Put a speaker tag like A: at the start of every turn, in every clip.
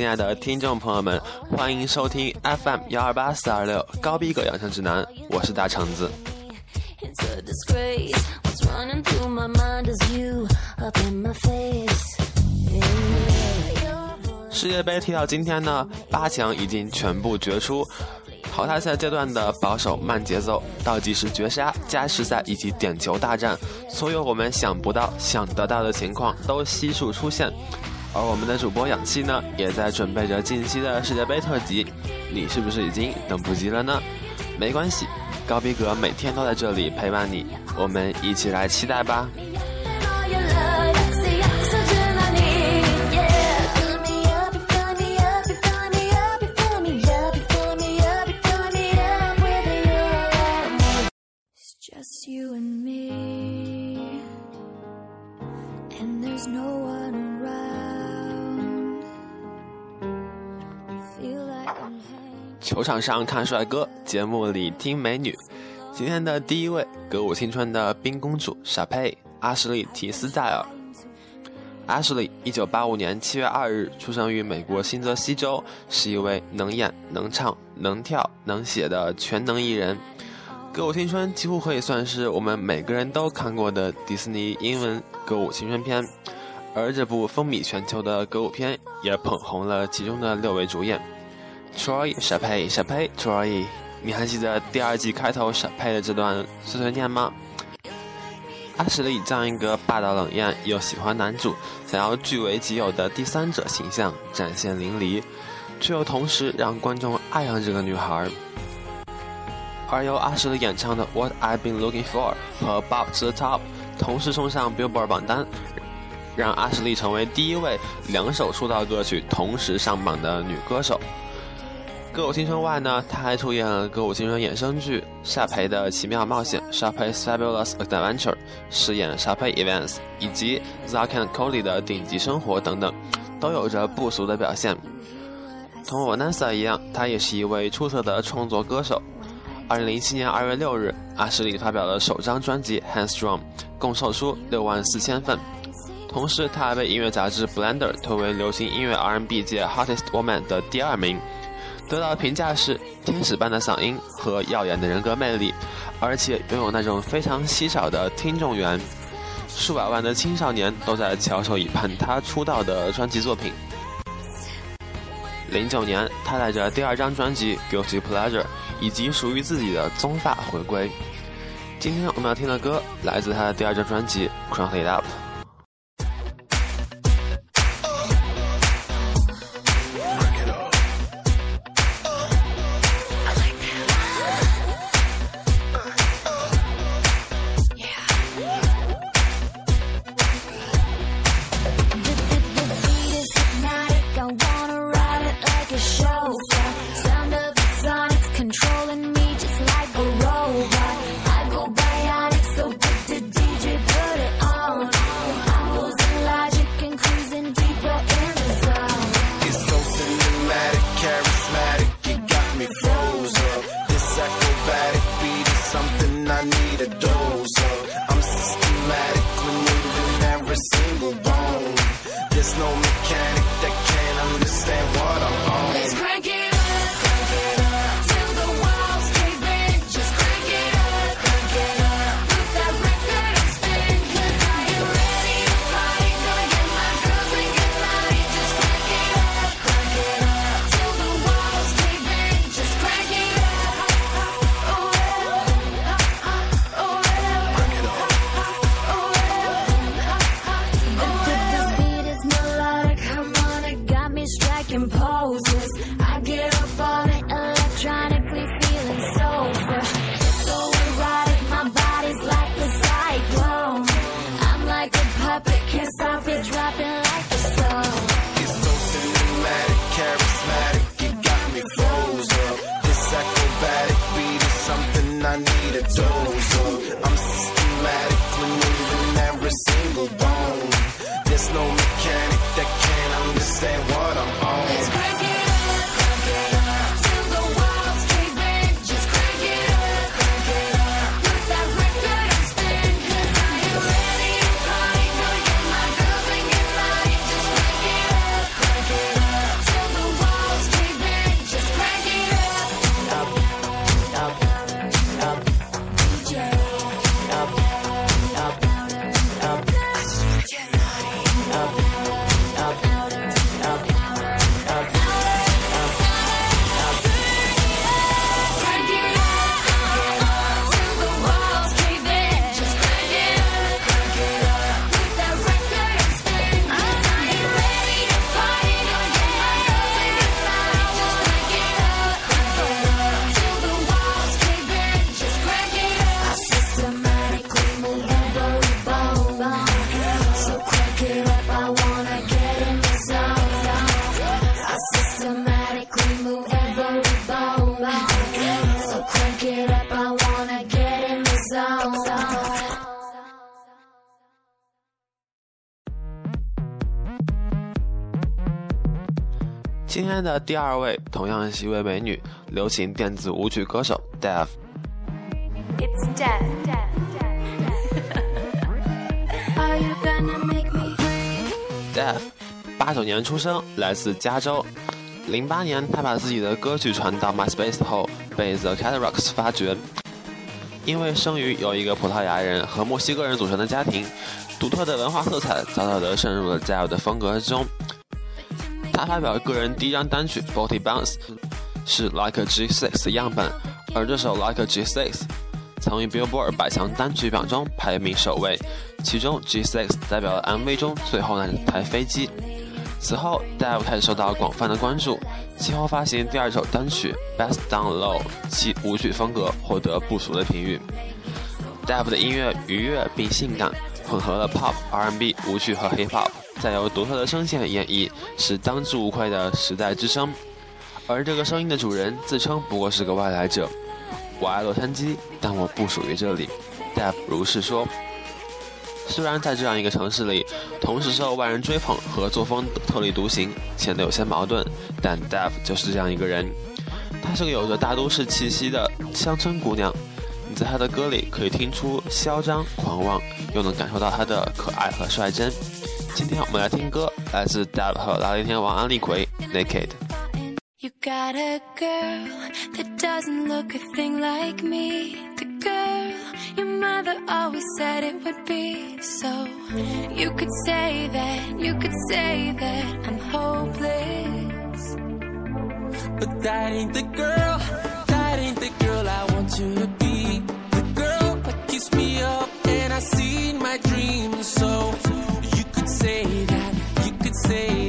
A: 亲爱的听众朋友们，欢迎收听 FM 幺二八四二六高逼格养生指南，我是大橙子。世界杯踢到今天呢，八强已经全部决出。淘汰赛阶段的保守慢节奏，倒计时绝杀、加时赛以及点球大战，所有我们想不到、想得到的情况都悉数出现。而我们的主播氧气呢，也在准备着近期的世界杯特辑。你是不是已经等不及了呢？没关系，高逼格每天都在这里陪伴你，我们一起来期待吧。球场上看帅哥，节目里听美女。今天的第一位，歌舞青春的冰公主莎佩阿什利提斯戴尔。阿什利，一九八五年七月二日出生于美国新泽西州，是一位能演能唱能跳能写的全能艺人。歌舞青春几乎可以算是我们每个人都看过的迪士尼英文歌舞青春片，而这部风靡全球的歌舞片也捧红了其中的六位主演。Troy 小佩小佩 Troy，你还记得第二季开头小佩的这段碎碎念吗？阿什利这样一个霸道冷艳又喜欢男主，想要据为己有的第三者形象展现淋漓，却又同时让观众爱上这个女孩。而由阿什利演唱的《What I've Been Looking For》和《Bob to the Top》同时冲上 Billboard 榜单，让阿什利成为第一位两首出道歌曲同时上榜的女歌手。歌舞青春外呢，他还出演了歌舞青春衍生剧《沙培的奇妙冒险》（Sharpay's Fabulous Adventure），饰演 Sharpay Evans，以及 Zack and Cody 的顶级生活等等，都有着不俗的表现。同 Vanessa 一样，她也是一位出色的创作歌手。二零零七年二月六日，阿什利发表了首张专辑《Hands Strong》，共售出六万四千份。同时，她还被音乐杂志《Blender》推为流行音乐 R&B 界 Hottest Woman 的第二名。得到的评价是天使般的嗓音和耀眼的人格魅力，而且拥有那种非常稀少的听众缘，数百万的青少年都在翘首以盼他出道的专辑作品。零九年，他带着第二张专辑《Guilty Pleasure》以及属于自己的棕发回归。今天我们要听的歌来自他的第二张专辑《Crown It Up》。今天的第二位同样是一位美女，流行电子舞曲歌手 Def。Def，八九年出生，来自加州。零八年，他把自己的歌曲传到 MySpace 后，被 The Cataracts 发掘。因为生于由一个葡萄牙人和墨西哥人组成的家庭，独特的文化色彩早早地渗入了 Def 的风格之中。他发表个人第一张单曲《Forty Bounce》，是 Like a G6 的样本，而这首 Like a G6 曾于 Billboard 百强单曲榜中排名首位，其中 G6 代表了 MV 中最后那台飞机。此后，Dave 开始受到广泛的关注，其后发行第二首单曲《Best Down Low》，其舞曲风格获得不俗的评语。Dave 的音乐愉悦并性感，混合了 Pop、R&B、舞曲和 Hip Hop。再由独特的声线演绎，是当之无愧的时代之声。而这个声音的主人自称不过是个外来者。我爱洛杉矶，但我不属于这里。Dev 如是说。虽然在这样一个城市里，同时受万人追捧和作风特立独行显得有些矛盾，但 Dev 就是这样一个人。她是个有着大都市气息的乡村姑娘，你在她的歌里可以听出嚣张狂妄，又能感受到他的可爱和率真。今天我们来听歌，来自 Dab 和拉力天王安利奎《Naked》。You got a girl that doesn't look a thing like me. The girl your mother always said it would be. So you could say that, you could say that I'm hopeless. But that ain't the girl, that ain't the girl I want you to be. I see my dreams. So you could say that, you could say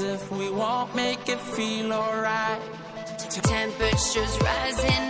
A: if we won't make it feel alright. Temperatures rising,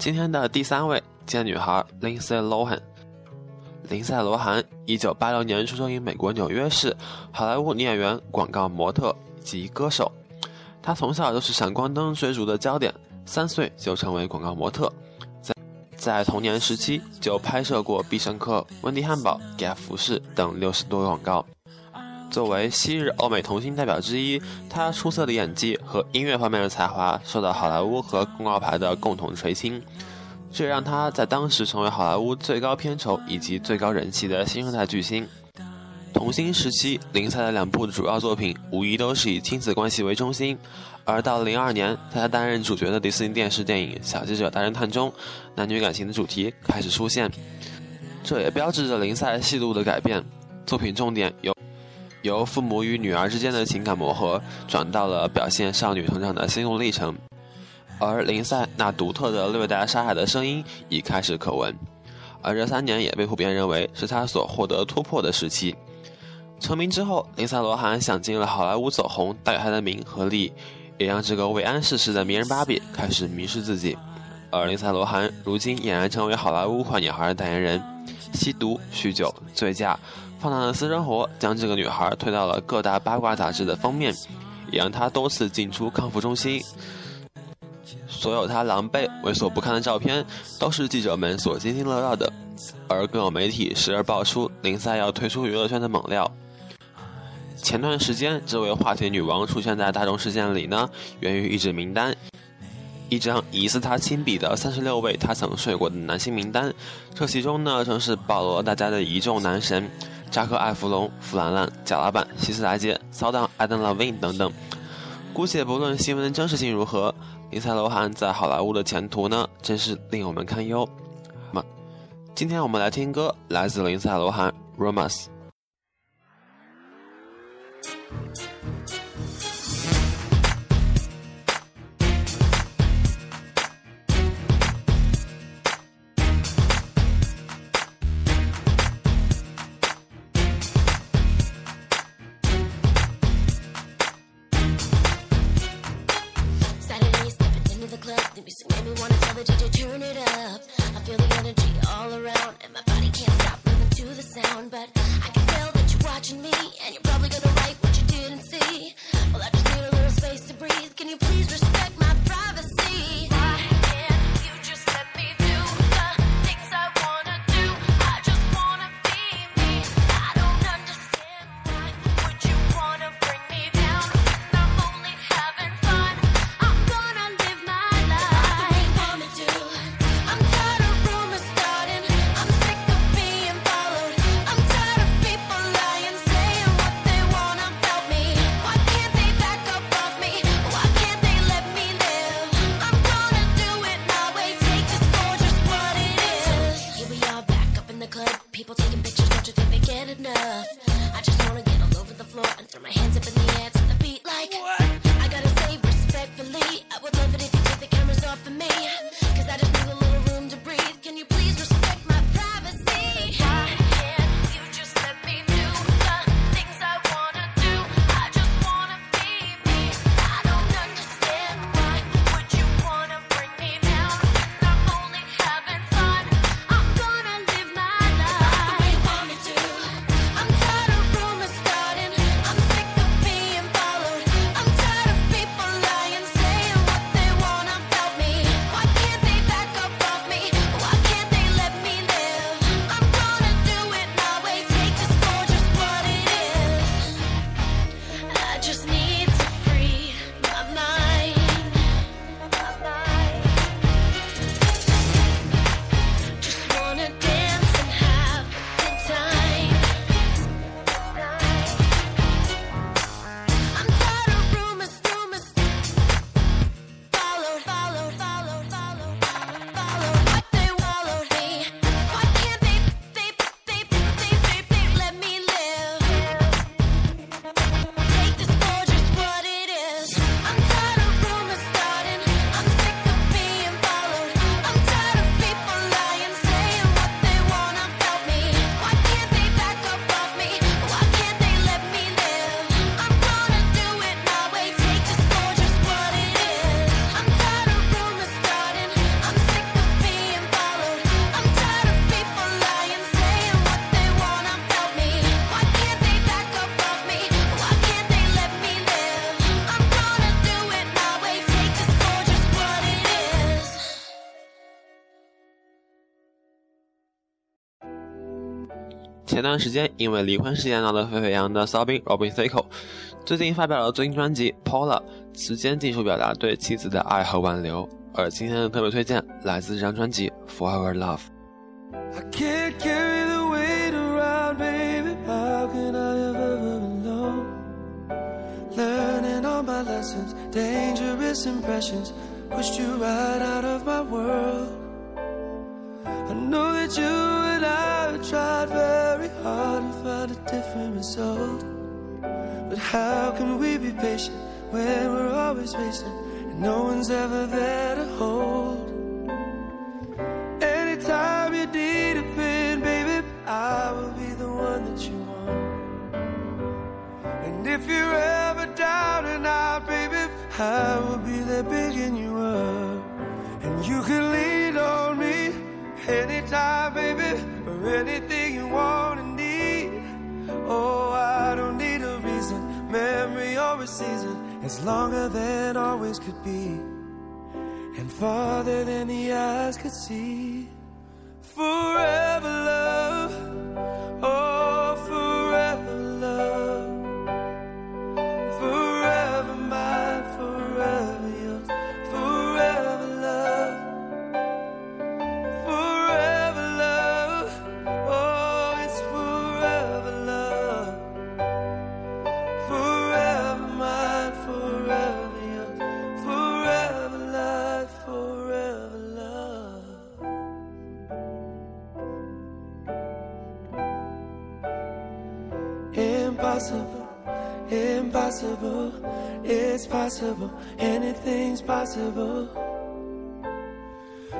A: 今天的第三位贱女孩 Lindsay Lohan。林赛·罗韩，一九八六年出生于美国纽约市，好莱坞女演员、广告模特及歌手。她从小就是闪光灯追逐的焦点，三岁就成为广告模特，在在童年时期就拍摄过必胜客、温蒂汉堡、Gap 服饰等六十多个广告。作为昔日欧美童星代表之一，他出色的演技和音乐方面的才华受到好莱坞和公告牌的共同垂青。这让他在当时成为好莱坞最高片酬以及最高人气的新生代巨星。童星时期，林赛的两部主要作品无疑都是以亲子关系为中心。而到了零二年，在他担任主角的迪士尼电视电影《小记者大侦探》中，男女感情的主题开始出现，这也标志着林赛戏路的改变。作品重点由由父母与女儿之间的情感磨合，转到了表现少女成长的心路历程。而林赛那独特的略带沙哑的声音已开始可闻，而这三年也被普遍认为是他所获得突破的时期。成名之后，林赛·罗韩想尽了好莱坞走红带给他的名和利，也让这个未谙世事的迷人芭比开始迷失自己。而林赛·罗韩如今俨然成为好莱坞坏女孩的代言人，吸毒、酗酒、醉驾，放荡的私生活将这个女孩推到了各大八卦杂志的封面，也让她多次进出康复中心。所有她狼狈、猥琐不堪的照片，都是记者们所津津乐道的。而更有媒体时而爆出林赛要退出娱乐圈的猛料。前段时间，这位话题女王出现在大众视线里呢，源于一纸名单，一张疑似她亲笔的三十六位她曾睡过的男性名单。这其中呢，正是保罗大家的一众男神：扎克·艾弗隆、弗兰兰、贾老板、希斯达杰、骚荡艾登·拉维等等。姑且不论新闻的真实性如何。林赛·罗韩在好莱坞的前途呢，真是令我们堪忧。那么，今天我们来听歌，来自林赛·罗韩《Romance》。前段时间因为离婚事件闹得沸沸扬扬的骚兵 Robin Thicke，最近发表了最新专辑《Paula》，词间尽数表达对妻子的爱和挽留。而今天的特别推荐来自这张专辑《Forever Love》。
B: I can't carry the weight around, baby. How can I ever alone? Learning all my lessons, dangerous impressions, pushed you right out of my world. I know that you and I have tried very different result. But how can we be patient when we're always racing and no one's ever there to hold? Anytime you need a friend, baby, I will be the one that you want. And if you're ever down and out, baby, I will be there picking you up. And you can lean on me anytime, baby, for anything memory or a season, it's longer than always could be and farther than the eyes could see. Forever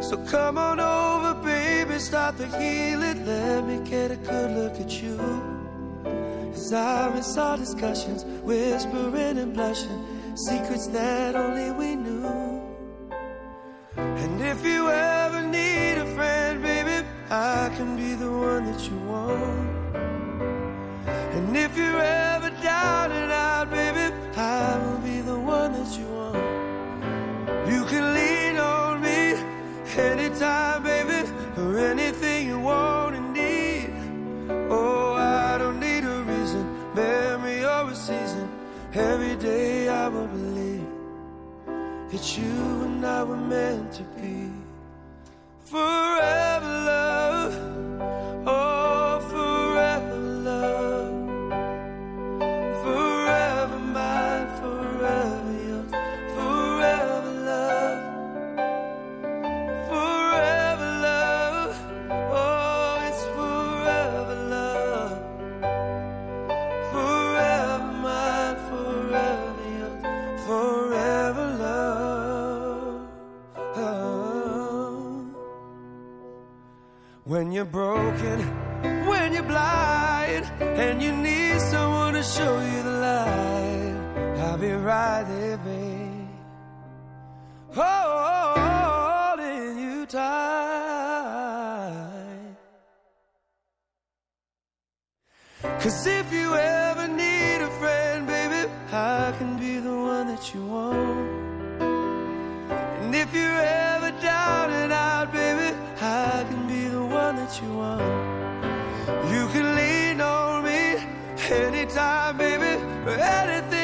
B: So come on over, baby, start the healing. Let me get a good look at you. Cause I miss our discussions, whispering and blushing, secrets that only we knew. And if you ever you and I were meant to be forever Cause if you ever need a friend, baby, I can be the one that you want. And if you're ever down and out, baby, I can be the one that you want. You can lean on me anytime, baby, for any